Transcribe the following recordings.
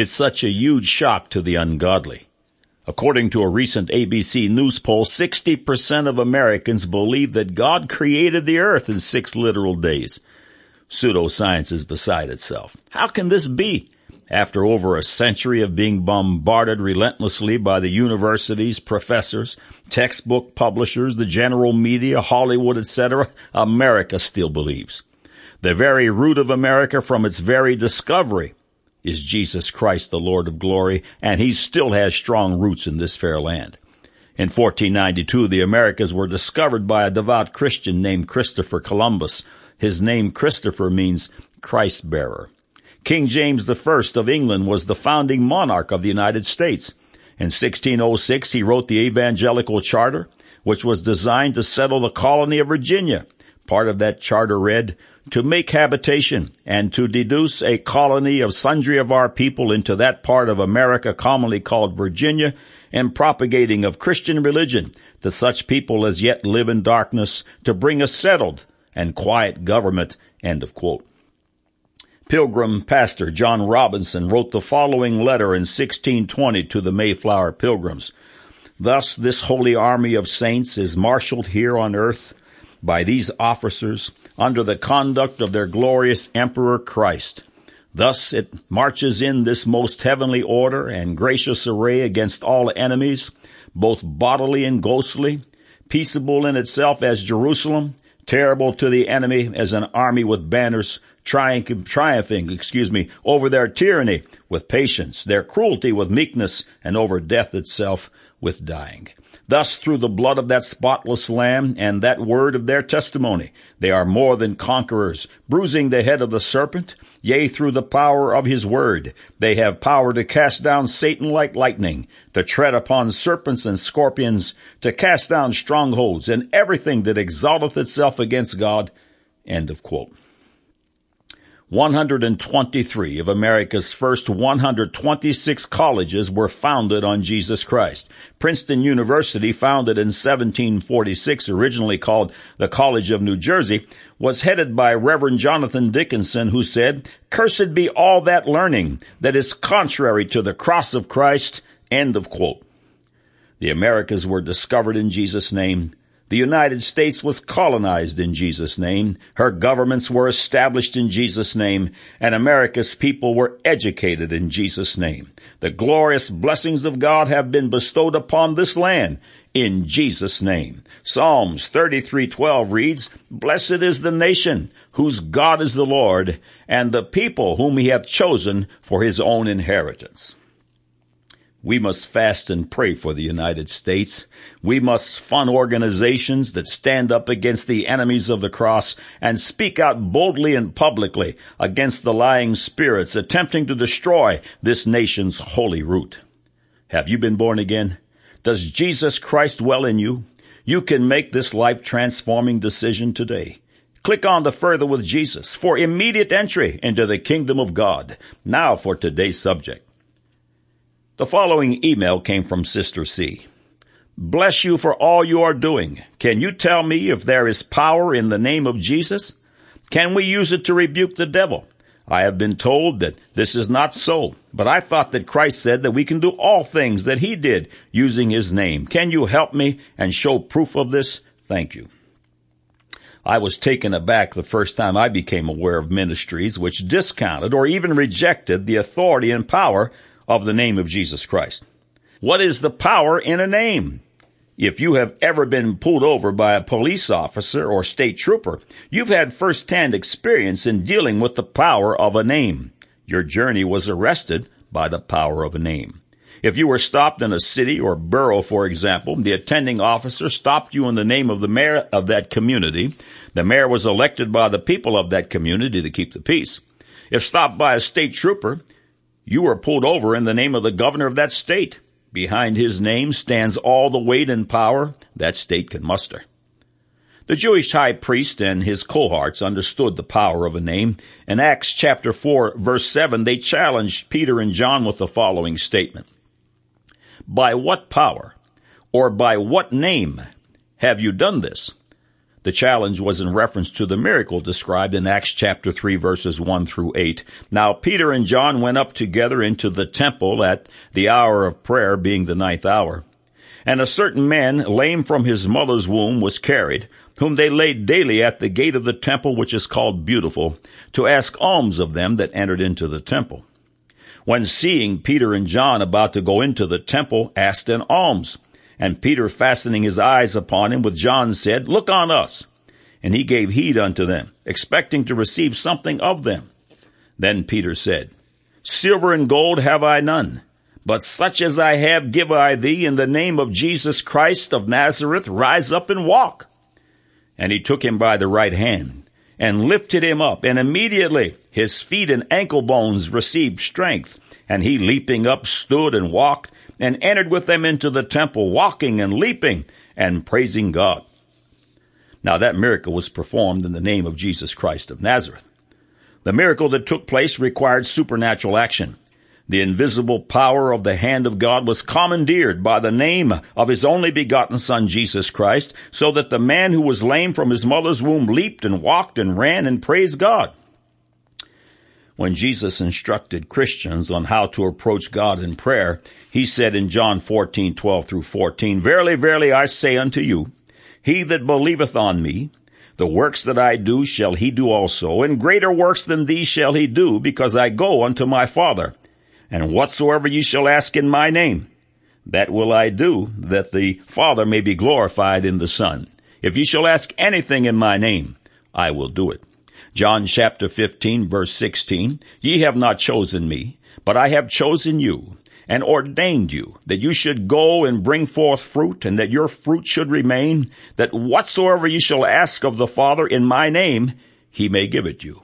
It's such a huge shock to the ungodly. According to a recent ABC News poll, 60% of Americans believe that God created the earth in six literal days. Pseudoscience is beside itself. How can this be? After over a century of being bombarded relentlessly by the universities, professors, textbook publishers, the general media, Hollywood, etc., America still believes. The very root of America from its very discovery is Jesus Christ, the Lord of glory, and he still has strong roots in this fair land. In 1492, the Americas were discovered by a devout Christian named Christopher Columbus. His name Christopher means Christ bearer. King James I of England was the founding monarch of the United States. In 1606, he wrote the Evangelical Charter, which was designed to settle the colony of Virginia. Part of that charter read, to make habitation and to deduce a colony of sundry of our people into that part of America commonly called Virginia and propagating of Christian religion to such people as yet live in darkness to bring a settled and quiet government. End of quote. Pilgrim pastor John Robinson wrote the following letter in 1620 to the Mayflower Pilgrims. Thus this holy army of saints is marshaled here on earth by these officers under the conduct of their glorious Emperor Christ. Thus it marches in this most heavenly order and gracious array against all enemies, both bodily and ghostly, peaceable in itself as Jerusalem, terrible to the enemy as an army with banners, triumphing, excuse me, over their tyranny with patience, their cruelty with meekness, and over death itself with dying. Thus, through the blood of that spotless lamb and that word of their testimony, they are more than conquerors, bruising the head of the serpent. Yea, through the power of his word, they have power to cast down Satan like lightning, to tread upon serpents and scorpions, to cast down strongholds and everything that exalteth itself against God. End of quote. 123 of America's first 126 colleges were founded on Jesus Christ. Princeton University, founded in 1746, originally called the College of New Jersey, was headed by Reverend Jonathan Dickinson, who said, Cursed be all that learning that is contrary to the cross of Christ. End of quote. The Americas were discovered in Jesus' name the United States was colonized in Jesus' name. Her governments were established in Jesus' name, and America's people were educated in Jesus' name. The glorious blessings of God have been bestowed upon this land in Jesus' name. Psalms 33:12 reads, "Blessed is the nation whose God is the Lord, and the people whom he hath chosen for his own inheritance." We must fast and pray for the United States. We must fund organizations that stand up against the enemies of the cross and speak out boldly and publicly against the lying spirits attempting to destroy this nation's holy root. Have you been born again? Does Jesus Christ dwell in you? You can make this life transforming decision today. Click on the further with Jesus for immediate entry into the kingdom of God. Now for today's subject. The following email came from Sister C. Bless you for all you are doing. Can you tell me if there is power in the name of Jesus? Can we use it to rebuke the devil? I have been told that this is not so, but I thought that Christ said that we can do all things that he did using his name. Can you help me and show proof of this? Thank you. I was taken aback the first time I became aware of ministries which discounted or even rejected the authority and power of the name of Jesus Christ. What is the power in a name? If you have ever been pulled over by a police officer or state trooper, you've had first-hand experience in dealing with the power of a name. Your journey was arrested by the power of a name. If you were stopped in a city or borough, for example, the attending officer stopped you in the name of the mayor of that community. The mayor was elected by the people of that community to keep the peace. If stopped by a state trooper, you were pulled over in the name of the governor of that state. Behind his name stands all the weight and power that state can muster. The Jewish high priest and his cohorts understood the power of a name. In Acts chapter 4 verse 7, they challenged Peter and John with the following statement. By what power or by what name have you done this? The challenge was in reference to the miracle described in Acts chapter 3 verses 1 through 8. Now Peter and John went up together into the temple at the hour of prayer being the ninth hour. And a certain man, lame from his mother's womb, was carried, whom they laid daily at the gate of the temple which is called Beautiful, to ask alms of them that entered into the temple. When seeing Peter and John about to go into the temple, asked an alms. And Peter, fastening his eyes upon him with John, said, Look on us. And he gave heed unto them, expecting to receive something of them. Then Peter said, Silver and gold have I none, but such as I have give I thee in the name of Jesus Christ of Nazareth, rise up and walk. And he took him by the right hand and lifted him up, and immediately his feet and ankle bones received strength, and he leaping up stood and walked, and entered with them into the temple, walking and leaping and praising God. Now that miracle was performed in the name of Jesus Christ of Nazareth. The miracle that took place required supernatural action. The invisible power of the hand of God was commandeered by the name of his only begotten son Jesus Christ, so that the man who was lame from his mother's womb leaped and walked and ran and praised God when Jesus instructed Christians on how to approach God in prayer, he said in John 14, 12 through 14, Verily, verily, I say unto you, he that believeth on me, the works that I do shall he do also, and greater works than these shall he do, because I go unto my Father. And whatsoever ye shall ask in my name, that will I do, that the Father may be glorified in the Son. If ye shall ask anything in my name, I will do it. John chapter 15 verse 16, Ye have not chosen me, but I have chosen you and ordained you that you should go and bring forth fruit and that your fruit should remain, that whatsoever you shall ask of the Father in my name, he may give it you.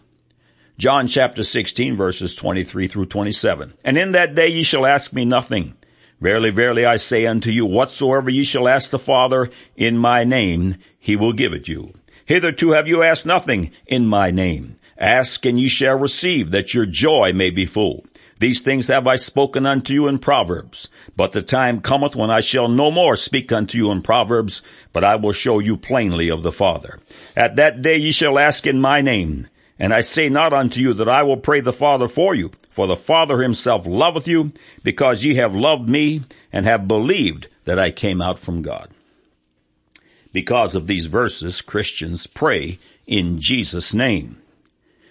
John chapter 16 verses 23 through 27. And in that day ye shall ask me nothing. Verily, verily, I say unto you, whatsoever ye shall ask the Father in my name, he will give it you. Hitherto have you asked nothing in my name. Ask and ye shall receive, that your joy may be full. These things have I spoken unto you in Proverbs. But the time cometh when I shall no more speak unto you in Proverbs, but I will show you plainly of the Father. At that day ye shall ask in my name. And I say not unto you that I will pray the Father for you, for the Father himself loveth you, because ye have loved me, and have believed that I came out from God. Because of these verses, Christians pray in Jesus' name.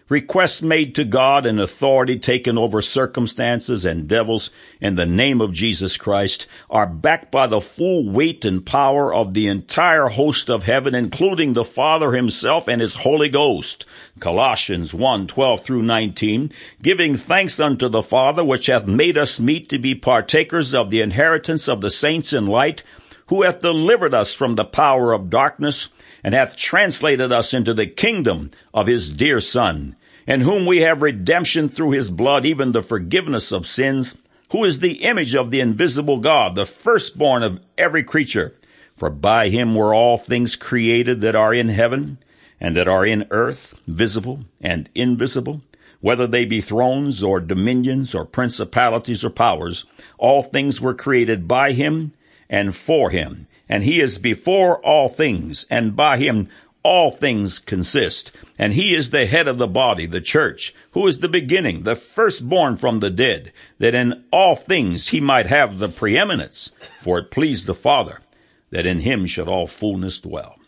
Requests made to God and authority taken over circumstances and devils in the name of Jesus Christ are backed by the full weight and power of the entire host of heaven, including the Father himself and his Holy Ghost. Colossians 1, 12 through 19, giving thanks unto the Father which hath made us meet to be partakers of the inheritance of the saints in light, who hath delivered us from the power of darkness and hath translated us into the kingdom of his dear Son, in whom we have redemption through his blood, even the forgiveness of sins, who is the image of the invisible God, the firstborn of every creature. For by him were all things created that are in heaven and that are in earth, visible and invisible, whether they be thrones or dominions or principalities or powers. All things were created by him and for him. And he is before all things, and by him all things consist. And he is the head of the body, the church, who is the beginning, the firstborn from the dead, that in all things he might have the preeminence. For it pleased the Father that in him should all fullness dwell.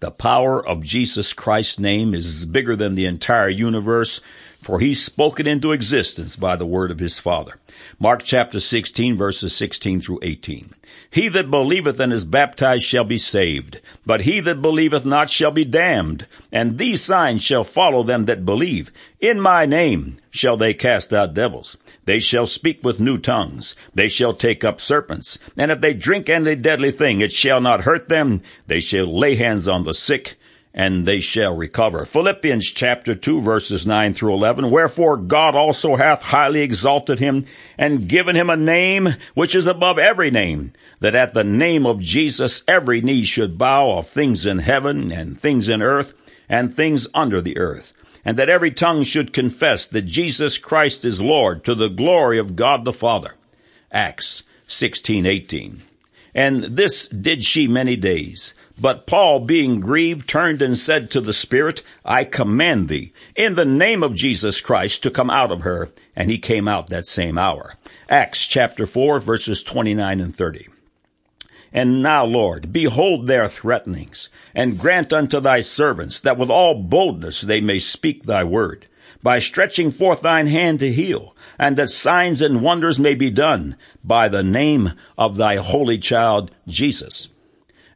The power of Jesus Christ's name is bigger than the entire universe, for he spoke it into existence by the word of his Father. Mark chapter 16 verses 16 through 18. He that believeth and is baptized shall be saved, but he that believeth not shall be damned. And these signs shall follow them that believe. In my name shall they cast out devils. They shall speak with new tongues. They shall take up serpents. And if they drink any deadly thing, it shall not hurt them. They shall lay hands on the sick and they shall recover. Philippians chapter 2 verses 9 through 11. Wherefore God also hath highly exalted him and given him a name which is above every name, that at the name of Jesus every knee should bow of things in heaven and things in earth and things under the earth, and that every tongue should confess that Jesus Christ is Lord to the glory of God the Father. Acts 16:18. And this did she many days But Paul, being grieved, turned and said to the Spirit, I command thee, in the name of Jesus Christ, to come out of her. And he came out that same hour. Acts chapter 4, verses 29 and 30. And now, Lord, behold their threatenings, and grant unto thy servants that with all boldness they may speak thy word, by stretching forth thine hand to heal, and that signs and wonders may be done by the name of thy holy child Jesus.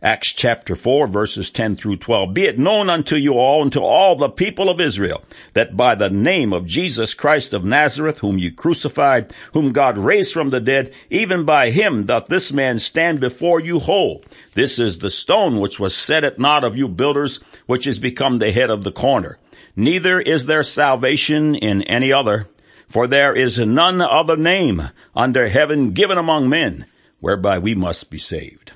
Acts chapter 4 verses 10 through 12. Be it known unto you all and to all the people of Israel that by the name of Jesus Christ of Nazareth, whom you crucified, whom God raised from the dead, even by him doth this man stand before you whole. This is the stone which was set at naught of you builders, which is become the head of the corner. Neither is there salvation in any other, for there is none other name under heaven given among men whereby we must be saved.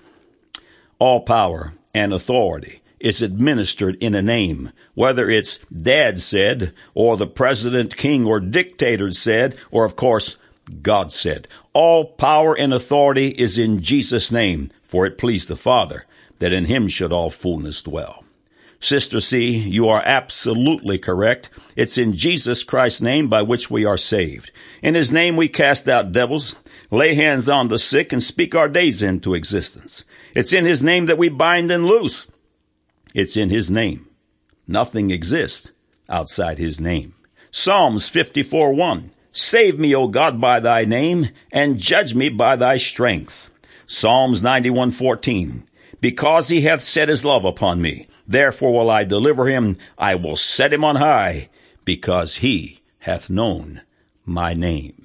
All power and authority is administered in a name, whether it's dad said, or the president, king, or dictator said, or of course, God said. All power and authority is in Jesus' name, for it pleased the Father that in him should all fullness dwell. Sister C, you are absolutely correct. It's in Jesus Christ's name by which we are saved. In his name we cast out devils, lay hands on the sick, and speak our days into existence. It's in his name that we bind and loose. It's in his name. Nothing exists outside his name. Psalms 54 1. Save me, O God, by thy name, and judge me by thy strength. Psalms 91 14. Because he hath set his love upon me, therefore will I deliver him. I will set him on high, because he hath known my name.